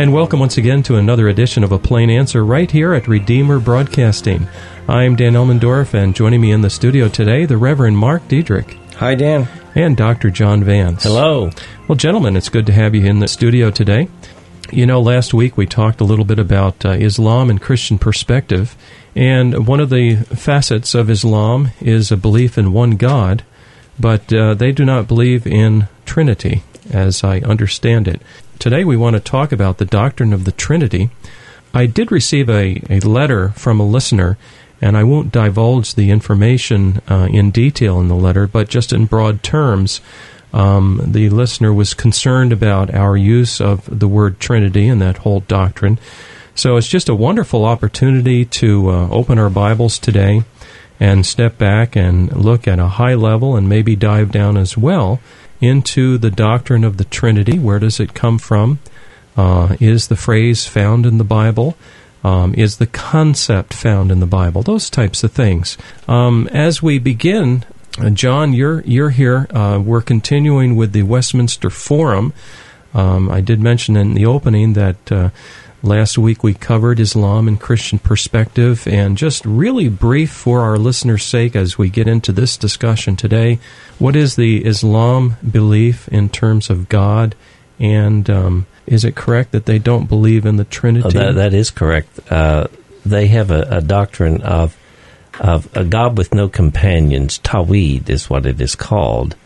And welcome once again to another edition of A Plain Answer right here at Redeemer Broadcasting. I'm Dan Elmendorf, and joining me in the studio today, the Reverend Mark Diedrich. Hi, Dan. And Dr. John Vance. Hello. Well, gentlemen, it's good to have you in the studio today. You know, last week we talked a little bit about uh, Islam and Christian perspective, and one of the facets of Islam is a belief in one God, but uh, they do not believe in Trinity, as I understand it. Today we want to talk about the doctrine of the Trinity. I did receive a, a letter from a listener, and I won't divulge the information uh, in detail in the letter, but just in broad terms, um, the listener was concerned about our use of the word Trinity and that whole doctrine. So it's just a wonderful opportunity to uh, open our Bibles today and step back and look at a high level and maybe dive down as well into the doctrine of the Trinity. Where does it come from? Uh, is the phrase found in the Bible? Um, is the concept found in the Bible? Those types of things. Um, as we begin, uh, John, you're you're here. Uh, we're continuing with the Westminster Forum. Um, I did mention in the opening that uh, last week we covered Islam and Christian perspective, and just really brief for our listeners' sake as we get into this discussion today. What is the Islam belief in terms of God? And um, is it correct that they don't believe in the Trinity? Oh, that, that is correct. Uh, they have a, a, doctrine of of a God with no companions. Tawhid is what it is called,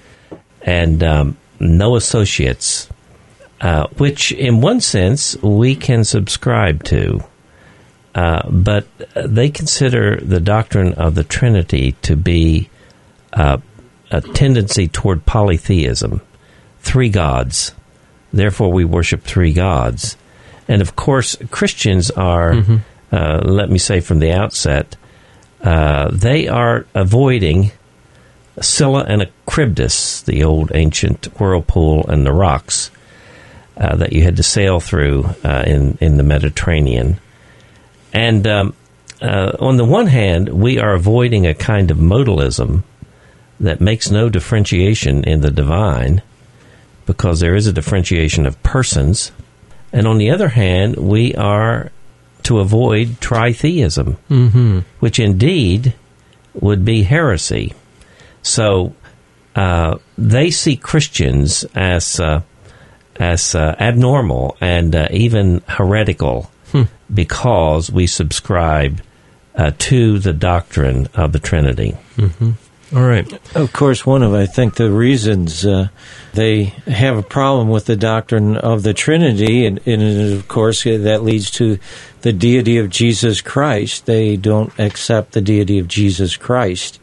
and um, no associates. Uh, which, in one sense, we can subscribe to. Uh, but they consider the doctrine of the Trinity to be uh, a tendency toward polytheism, three gods. Therefore, we worship three gods. And of course, Christians are, mm-hmm. uh, let me say from the outset, uh, they are avoiding Scylla and Charybdis, the old ancient whirlpool and the rocks uh, that you had to sail through uh, in, in the Mediterranean. And um, uh, on the one hand, we are avoiding a kind of modalism that makes no differentiation in the divine because there is a differentiation of persons. And on the other hand, we are to avoid tritheism, mm-hmm. which indeed would be heresy. So uh, they see Christians as uh, as uh, abnormal and uh, even heretical hmm. because we subscribe uh, to the doctrine of the Trinity. Mm-hmm. All right. Of course, one of I think the reasons uh, they have a problem with the doctrine of the Trinity, and, and, of course that leads to the deity of Jesus Christ. They don't accept the deity of Jesus Christ.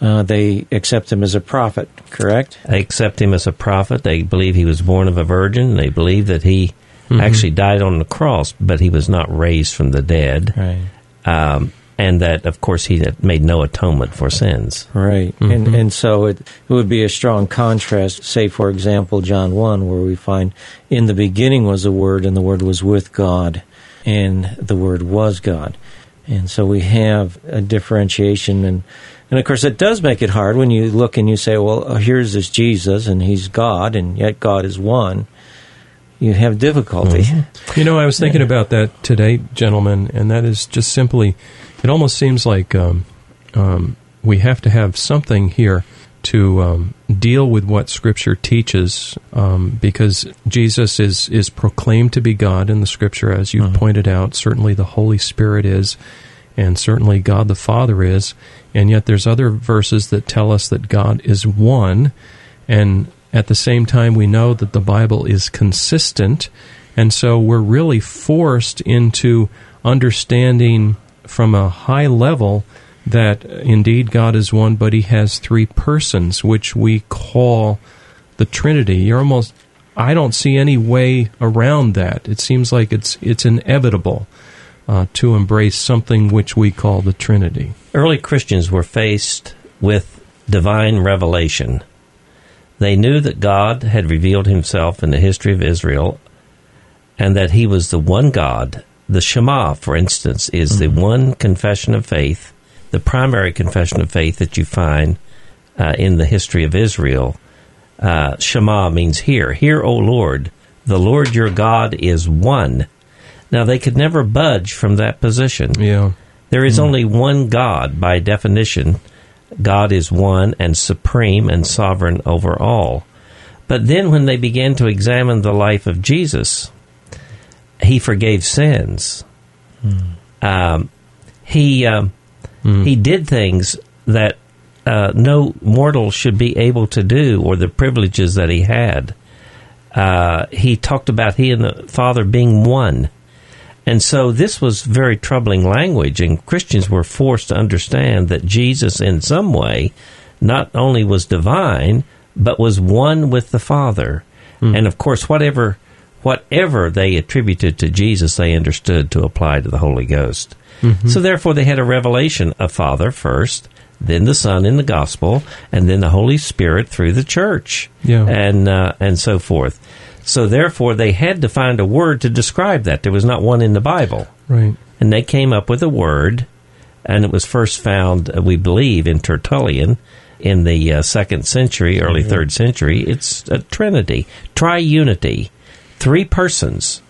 Uh, they accept him as a prophet, correct? They accept him as a prophet. They believe he was born of a virgin. They believe that he mm-hmm. actually died on the cross, but he was not raised from the dead. Right. Um, and that, of course, he made no atonement for sins. Right, mm-hmm. and and so it, it would be a strong contrast. Say, for example, John one, where we find in the beginning was the Word, and the Word was with God, and the Word was God, and so we have a differentiation, and and of course it does make it hard when you look and you say, well, here's this Jesus, and he's God, and yet God is one. You have difficulty. Mm-hmm. You know, I was thinking about that today, gentlemen, and that is just simply it almost seems like um, um, we have to have something here to um, deal with what Scripture teaches, um, because Jesus is is proclaimed to be God in the Scripture, as you uh-huh. pointed out. Certainly, the Holy Spirit is, and certainly God the Father is, and yet there's other verses that tell us that God is one, and at the same time, we know that the Bible is consistent, and so we're really forced into understanding from a high level that uh, indeed God is one, but He has three persons, which we call the Trinity. You're almost I don't see any way around that. It seems like it's it's inevitable uh, to embrace something which we call the Trinity. Early Christians were faced with divine revelation. They knew that God had revealed Himself in the history of Israel, and that He was the one God the Shema, for instance, is mm-hmm. the one confession of faith, the primary confession of faith that you find uh, in the history of Israel. Uh, Shema means hear. Hear, O Lord, The Lord your God is one. Now, they could never budge from that position. Yeah. There is only one God by definition. God is one and supreme and sovereign over all. But then, when they began to examine the life of Jesus, he forgave sins. Um, he um, he did things that uh, no mortal should be able to do, or the privileges that he had. Uh, he talked about he and the Father being one. And so this was very troubling language, and Christians were forced to understand that Jesus, in some way, not only was divine, but was one with the Father. And of course, whatever whatever they attributed to Jesus, they understood to apply to the Holy Ghost. So therefore, they had a revelation of Father first, then the Son in the Gospel, and then the Holy Spirit through the Church, Yeah. and uh, and so forth. So therefore, they had to find a word to describe that. There was not one in the Bible, Right. and they came up with a word, and it was first found, uh, we believe, in Tertullian in the uh, second century, early third century. It's a Trinity, triunity, three persons.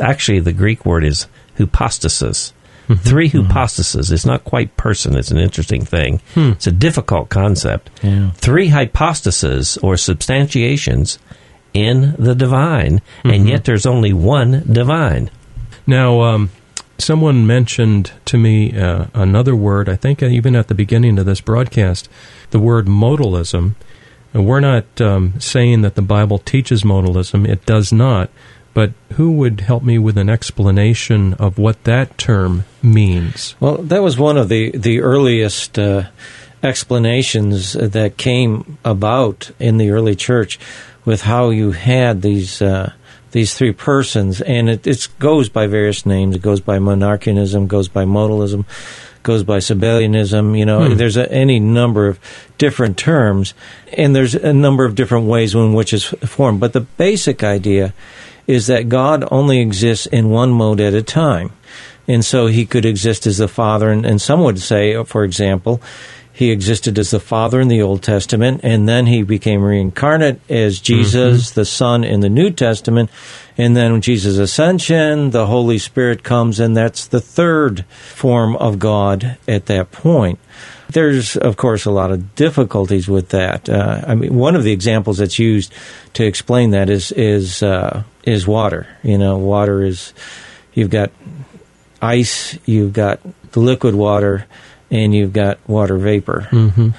Actually, the Greek word is hypostasis. Three hypostases. It's not quite person. It's an interesting thing. It's a difficult concept. Yeah. Three hypostases or substantiations in the divine, and yet there's only one divine. Now, um, someone mentioned to me uh, another word, I think even at the beginning of this broadcast, the word modalism. And we're not um, saying that the Bible teaches modalism, it does not. But who would help me with an explanation of what that term means? Well, that was one of the the earliest uh, explanations that came about in the early church, with how you had these uh, these three persons, and it it goes by various names. It goes by monarchianism, goes by modalism, goes by Sabellianism. You know, there's a, any number of different terms, and there's a number of different ways in which it's formed. But the basic idea is that God only exists in one mode at a time. And so he could exist as the Father, and, and some would say, for example, he existed as the Father in the Old Testament, and then he became reincarnate as Jesus, the Son, in the New Testament. And then Jesus' ascension, the Holy Spirit comes, and that's the third form of God at that point. There's, of course, a lot of difficulties with that. Uh, I mean, one of the examples that's used to explain that is is uh, is water. You know, water is you've got ice, you've got liquid water, and you've got water vapor. Mm-hmm.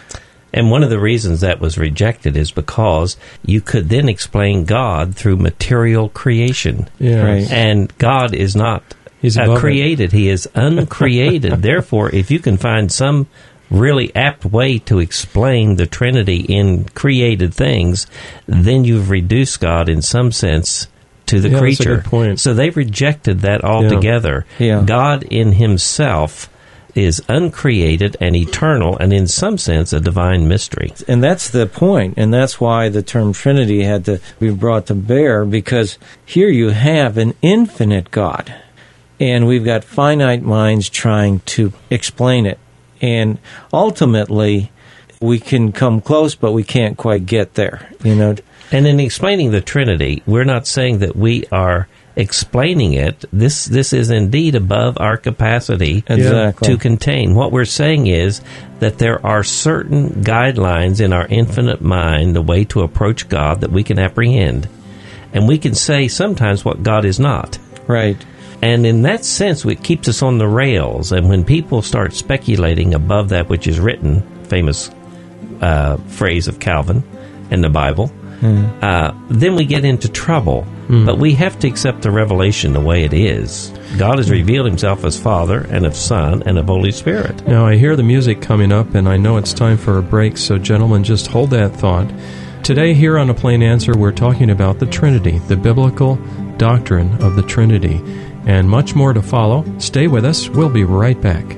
And one of the reasons that was rejected is because you could then explain God through material creation. Yeah. Right. And God is not He's uh, above it. created, He is uncreated. Therefore, if you can find some really apt way to explain the Trinity in created things, then you've reduced God in some sense to the Yeah, creature. So they rejected that altogether. Yeah. God in Himself is uncreated and eternal, and in some sense, a divine mystery. And that's the point, and that's why the term Trinity had to be brought to bear, because here you have an infinite God, and we've got finite minds trying to explain it. And ultimately, we can come close, but we can't quite get there. You know, And in explaining the Trinity, we're not saying that we are explaining it. This this is indeed above our capacity exactly. to contain. What we're saying is that there are certain guidelines in our infinite mind, the way to approach God that we can apprehend. And we can say sometimes what God is not. right. And in that sense, it keeps us on the rails. And when people start speculating above that which is written, famous uh, phrase of Calvin in the Bible, uh, then we get into trouble. But we have to accept the revelation the way it is. God has revealed himself as Father and of Son and of Holy Spirit. Now, I hear the music coming up, and I know it's time for a break, so, gentlemen, just hold that thought. Today, here on A Plain Answer, we're talking about the Trinity, the biblical doctrine of the Trinity, and much more to follow. Stay with us. We'll be right back.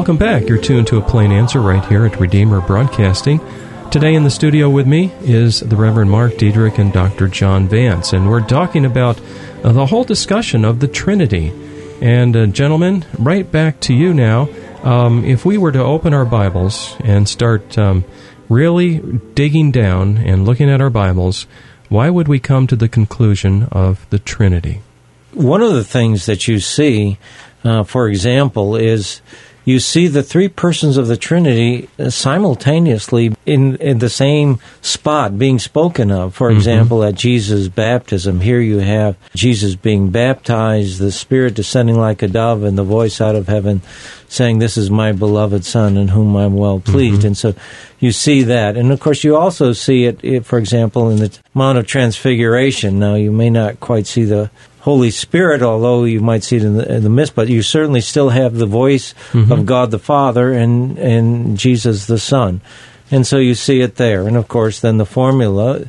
Welcome back. You're tuned to a plain answer right here at Redeemer Broadcasting. Today in the studio with me is the Reverend Mark Diedrich and Dr. John Vance, and we're talking about uh, the whole discussion of the Trinity. And, uh, gentlemen, right back to you now. Um, if we were to open our Bibles and start um, really digging down and looking at our Bibles, why would we come to the conclusion of the Trinity? One of the things that you see, uh, for example, is you see the three persons of the Trinity uh, simultaneously in, in the same spot being spoken of. For mm-hmm. example, at Jesus' baptism, here you have Jesus being baptized, the Spirit descending like a dove, and the voice out of heaven saying, This is my beloved Son in whom I'm well mm-hmm. pleased. And so you see that. And of course, you also see it, it, for example, in the Mount of Transfiguration. Now, you may not quite see the Holy Spirit, although you might see it in the, in the mist, but you certainly still have the voice of God the Father and, and Jesus the Son. And so you see it there. And of course, then the formula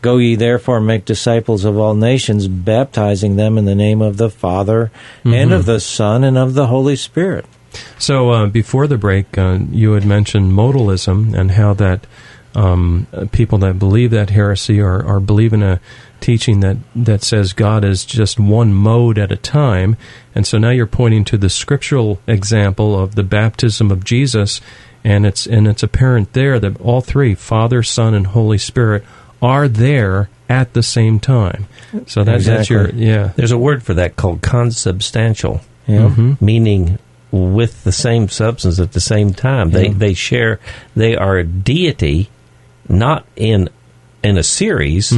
Go ye therefore make disciples of all nations, baptizing them in the name of the Father and of the Son and of the Holy Spirit. So uh, before the break, uh, you had mentioned modalism and how that um, people that believe that heresy are, are believe in a teaching that, that says God is just one mode at a time. And so now you're pointing to the scriptural example of the baptism of Jesus, and it's and it's apparent there that all three, Father, Son, and Holy Spirit, are there at the same time. So that, that's your yeah. There's a word for that called consubstantial, Yeah. meaning with the same substance at the same time. They Yeah. they share. They are deity, not in in a series,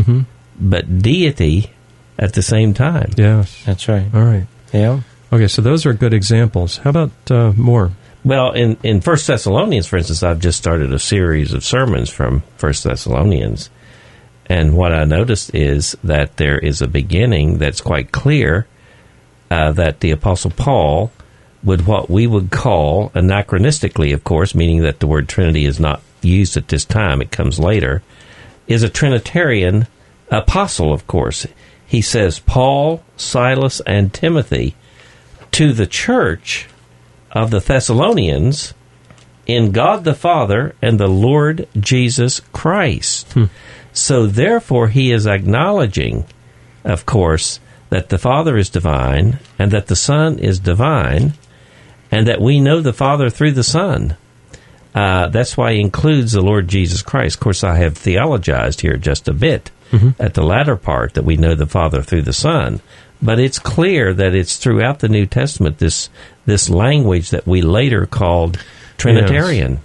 but deity at the same time. Yes. That's right. All right. Yeah. Okay, so those are good examples. How about uh, more? Well, in in First Thessalonians, for instance, I've just started a series of sermons from First Thessalonians, and what I noticed is that there is a beginning that's quite clear uh, that the Apostle Paul would what we would call anachronistically, of course, meaning that the word Trinity is not used at this time; it comes later. Is a Trinitarian apostle, of course. He says Paul, Silas, and Timothy to the church of the Thessalonians in God the Father and the Lord Jesus Christ. Hmm. So, therefore, he is acknowledging, of course, that the Father is divine and that the Son is divine and that we know the Father through the Son. Uh, that's why he includes the Lord Jesus Christ. Of course, I have theologized here just a bit at the latter part that we know the Father through the Son. But it's clear that it's throughout the New Testament this this language that we later called Trinitarian.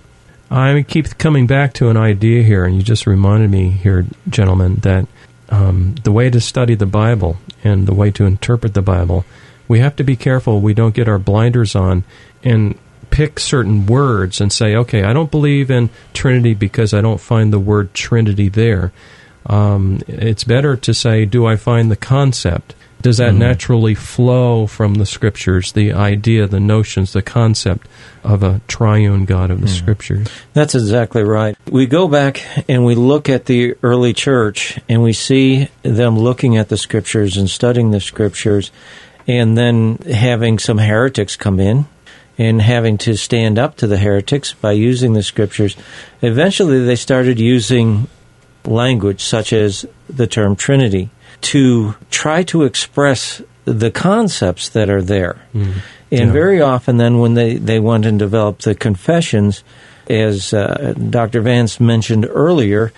I keep coming back to an idea here, and you just reminded me here, gentlemen, that um, the way to study the Bible and the way to interpret the Bible, we have to be careful we don't get our blinders on and pick certain words and say, okay, I don't believe in Trinity because I don't find the word Trinity there. Um, it's better to say, do I find the concept? does that naturally flow from the scriptures, the idea, the notions, the concept of a triune God of the scriptures? That's exactly right. We go back and we look at the early church and we see them looking at the scriptures and studying the scriptures and then having some heretics come in and having to stand up to the heretics by using the scriptures. Eventually, they started using language such as the term Trinity to try to express the concepts that are there. And Yeah. very often, then, when they, they went and developed the confessions, as uh, Dr. Vance mentioned earlier,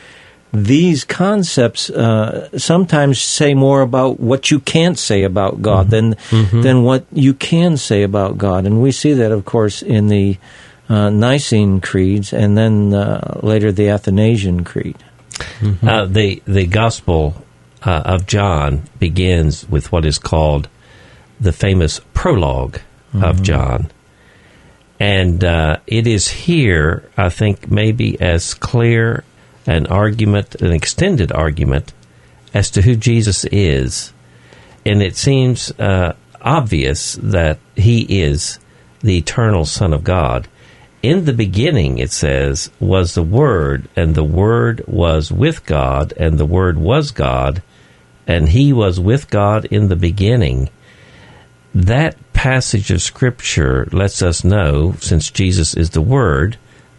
these concepts uh, sometimes say more about what you can't say about God than than what you can say about God, and we see that, of course, in the uh, Nicene creeds, and then uh, later the Athanasian Creed. Uh, the the Gospel uh, of John begins with what is called the famous prologue of John, and uh, it is here, I think, maybe as clear an argument, an extended argument, as to who Jesus is, and it seems uh, obvious that he is the eternal Son of God. In the beginning, it says, was the Word, and the Word was with God, and the Word was God, and He was with God in the beginning. That passage of Scripture lets us know, since Jesus is the Word,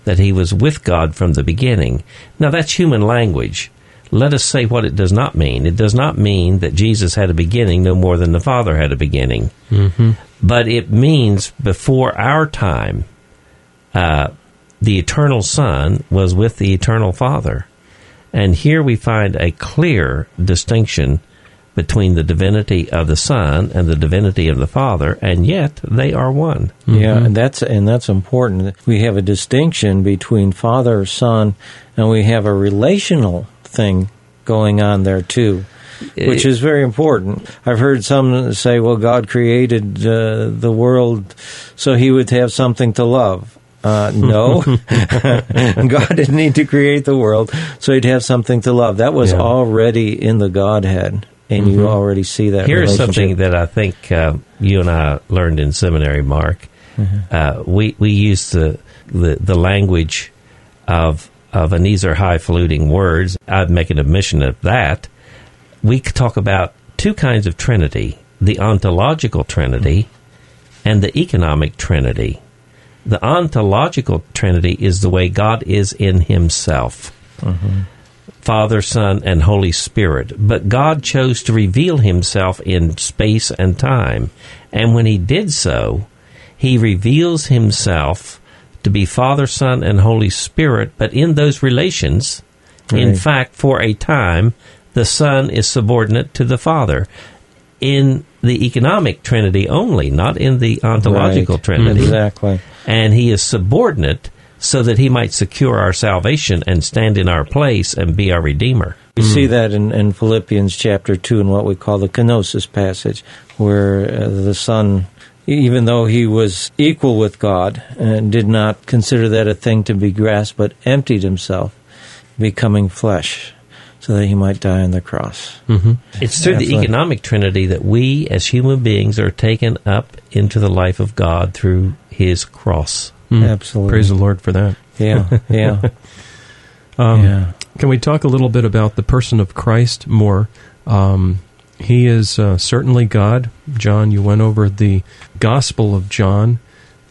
that He was with God from the beginning. Now, that's human language. Let us say what it does not mean. It does not mean that Jesus had a beginning no more than the Father had a beginning. Mm-hmm. But it means before our time, uh, the eternal Son was with the eternal Father. And here we find a clear distinction between the divinity of the Son and the divinity of the Father, and yet they are one. Yeah, and that's and that's important. We have a distinction between Father, and Son, and we have a relational thing going on there too, which is very important. I've heard some say, "Well, God created uh, the world so He would have something to love." Uh, no, God didn't need to create the world so He'd have something to love. That was Yeah. already in the Godhead, and you already see that. Here's something that I think uh, you and I learned in seminary, Mark. Uh, we we use the, the the language of of an these are highfalutin words. I'd make an admission of that. We talk about two kinds of Trinity: the ontological Trinity and the economic Trinity. The ontological Trinity is the way God is in Himself. Father, Son, and Holy Spirit. But God chose to reveal himself in space and time. And when he did so, he reveals himself to be Father, Son, and Holy Spirit. But in those relations, in fact, for a time, the Son is subordinate to the Father. In the economic Trinity only, not in the ontological Right. Trinity Exactly. and he is subordinate so that he might secure our salvation and stand in our place and be our redeemer. We see that in, in Philippians chapter 2 in what we call the kenosis passage, where uh, the Son, even though he was equal with God, and did not consider that a thing to be grasped, but emptied himself, becoming flesh, so that he might die on the cross. It's through the economic trinity that we as human beings are taken up into the life of God through his cross. Absolutely. Praise the Lord for that. Yeah, yeah. Um, yeah. Can we talk a little bit about the person of Christ more? Um, he is uh, certainly God. John, you went over the Gospel of John,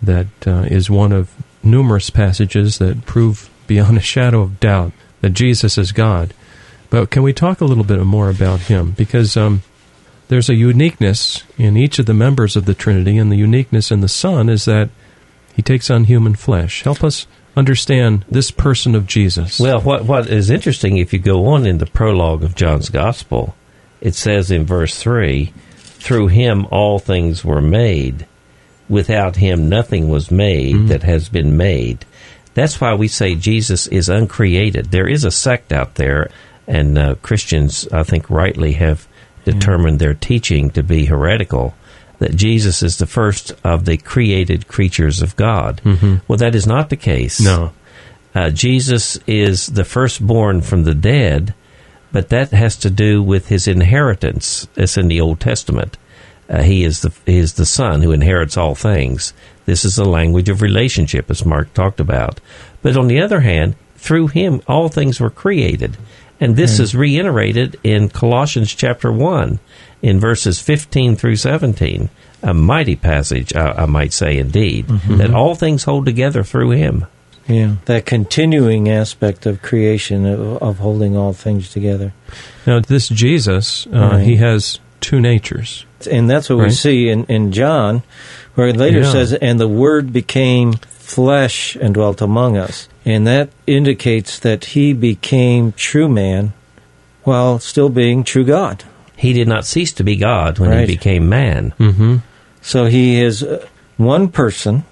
that uh, is one of numerous passages that prove beyond a shadow of doubt that Jesus is God. But can we talk a little bit more about him? Because um, there's a uniqueness in each of the members of the Trinity, and the uniqueness in the Son is that he takes on human flesh. Help us understand this person of Jesus. Well, what what is interesting if you go on in the prologue of John's gospel, it says in verse 3, through him all things were made. Without him nothing was made that has been made. That's why we say Jesus is uncreated. There is a sect out there and uh, Christians I think rightly have determined their teaching to be heretical that Jesus is the first of the created creatures of God. Well, that is not the case. no. Uh, Jesus is the firstborn from the dead, but that has to do with his inheritance. It's in the Old Testament. Uh, he is the he is the son who inherits all things. This is the language of relationship, as Mark talked about. But on the other hand, through him, all things were created, and this is reiterated in Colossians chapter one, in verses fifteen through seventeen. A mighty passage, I, I might say, indeed, that all things hold together through him. Yeah, that continuing aspect of creation of, of holding all things together, Now, this Jesus, uh, Right. he has two natures. and that's what we see in, in John, where it later Yeah. says, "And the Word became flesh and dwelt among us," and that indicates that he became true man while still being true God. He did not cease to be God when Right. he became man. Mm-hmm. So he is uh, one person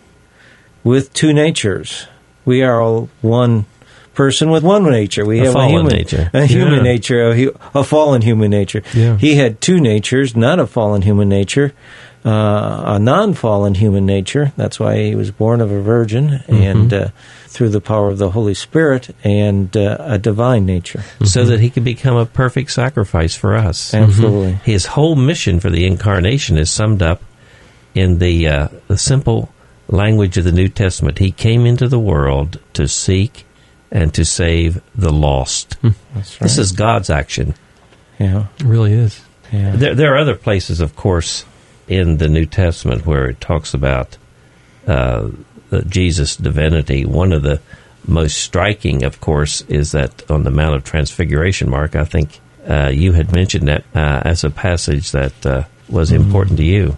with two natures. We are all one person with one nature. We A have a human nature. a human Yeah. nature, a, a fallen human nature. Yeah. He had two natures, not a fallen human nature, uh, a non-fallen human nature. That's why he was born of a virgin and uh, through the power of the Holy Spirit and uh, a divine nature. so that he could become a perfect sacrifice for us. Absolutely. His whole mission for the incarnation is summed up in the, uh, the simple language of the New Testament. He came into the world to seek and to save the lost. That's right. This is God's action. yeah. It really is. Yeah. There, there are other places, of course, in the New Testament where it talks about uh, Jesus' divinity. One of the most striking, of course, is that on the Mount of Transfiguration, Mark, I think uh, you had mentioned that uh, as a passage that uh, was important to you.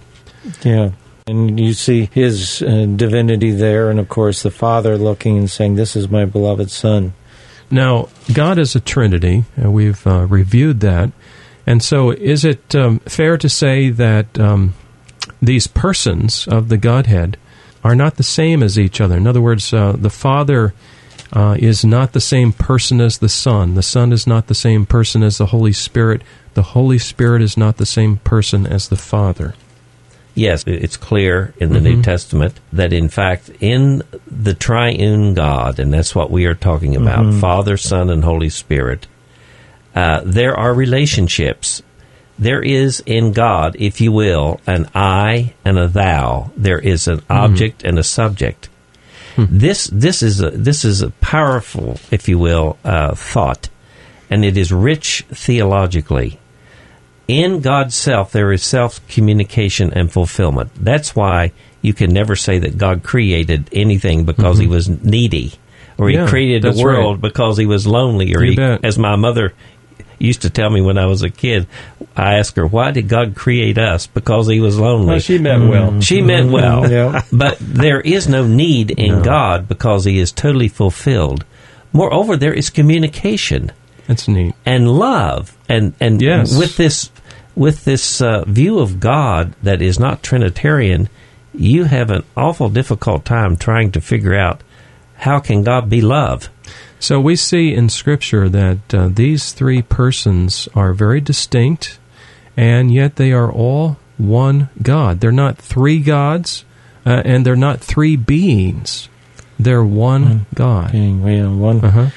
Yeah. And you see his uh, divinity there, and of course the Father looking and saying, This is my beloved Son. Now, God is a Trinity, and we've uh, reviewed that. And so, is it um, fair to say that um, these persons of the Godhead are not the same as each other? In other words, uh, the Father uh, is not the same person as the Son. The Son is not the same person as the Holy Spirit. The Holy Spirit is not the same person as the Father. Yes, it's clear in the New Testament that, in fact, in the triune God, and that's what we are talking about Father, Son, and Holy Spirit, uh, there are relationships. There is in God, if you will, an I and a thou. There is an object and a subject. This this is a, this is a powerful, if you will, uh, thought, and it is rich theologically in God's self, there is self communication and fulfillment. That's why you can never say that God created anything because he was needy, or he Yeah, created the world right. because he was lonely, or he, as my mother used to tell me when I was a kid. I asked her, "Why did God create us? Because he was lonely." She meant well. She meant well. Yeah. But there is no need in God because he is totally fulfilled. Moreover, there is communication That's neat. and love and and Yes. with this with this uh, view of God that is not Trinitarian, you have an awful difficult time trying to figure out how can God be love. So we see in Scripture that uh, these three persons are very distinct, and yet they are all one God. They're not three gods, uh, and they're not three beings. They're one God. Being we have one Uh-huh.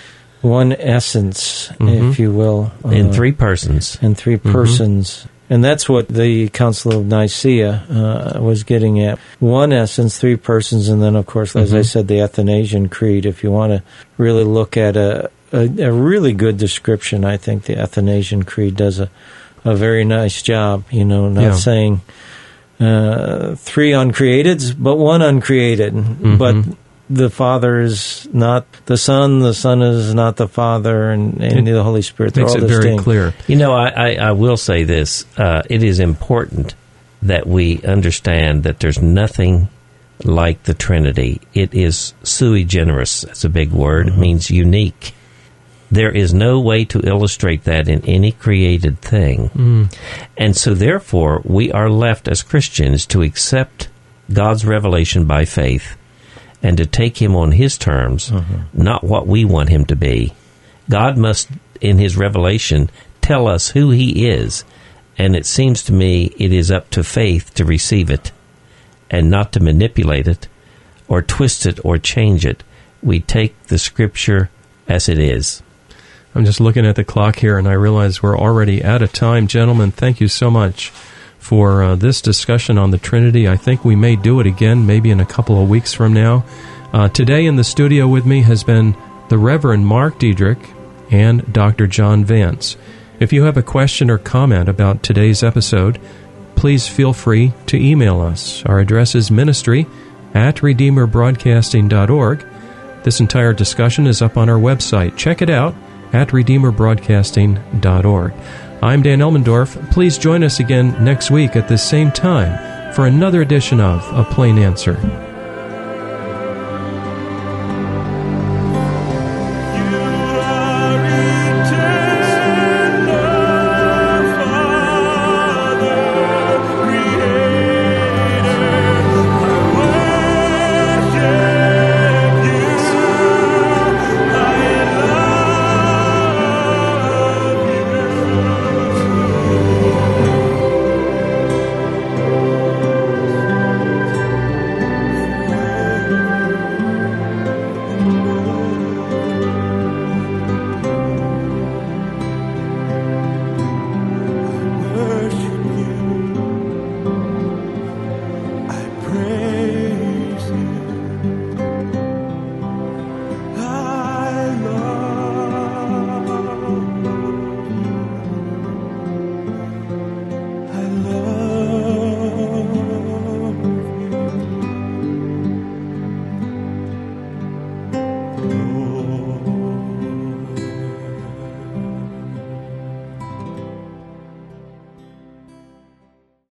one essence, Mhm. if you will, in uh, three persons. in three persons. And that's what the Council of Nicaea uh, was getting at. One essence, three persons, and then, of course, as I said, the Athanasian Creed. If you want to really look at a, a, a really good description, I think the Athanasian Creed does a, a very nice job. You know, not Yeah. saying uh, three uncreateds, but one uncreated. But the Father is not the Son, the Son is not the Father, and, and It the Holy Spirit. They're Makes all it very distinct. clear. You know, I, I, I will say this. Uh, it is important that we understand that there's nothing like the Trinity. It is sui generis. That's a big word. It means unique. There is no way to illustrate that in any created thing. And so, therefore, we are left as Christians to accept God's revelation by faith and to take Him on His terms, mm-hmm. not what we want Him to be. God must, in His revelation, tell us who He is. And it seems to me it is up to faith to receive it and not to manipulate it or twist it or change it. We take the Scripture as it is. I'm just looking at the clock here and I realize we're already out of time. Gentlemen, thank you so much for uh, this discussion on the Trinity. I think we may do it again, maybe in a couple of weeks from now. Uh, today in the studio with me has been the Reverend Mark Diedrich and Dr. John Vance. If you have a question or comment about today's episode, please feel free to email us. Our address is ministry at redeemerbroadcasting.org. This entire discussion is up on our website. Check it out at redeemerbroadcasting.org. I'm Dan Elmendorf. Please join us again next week at the same time for another edition of A Plain Answer.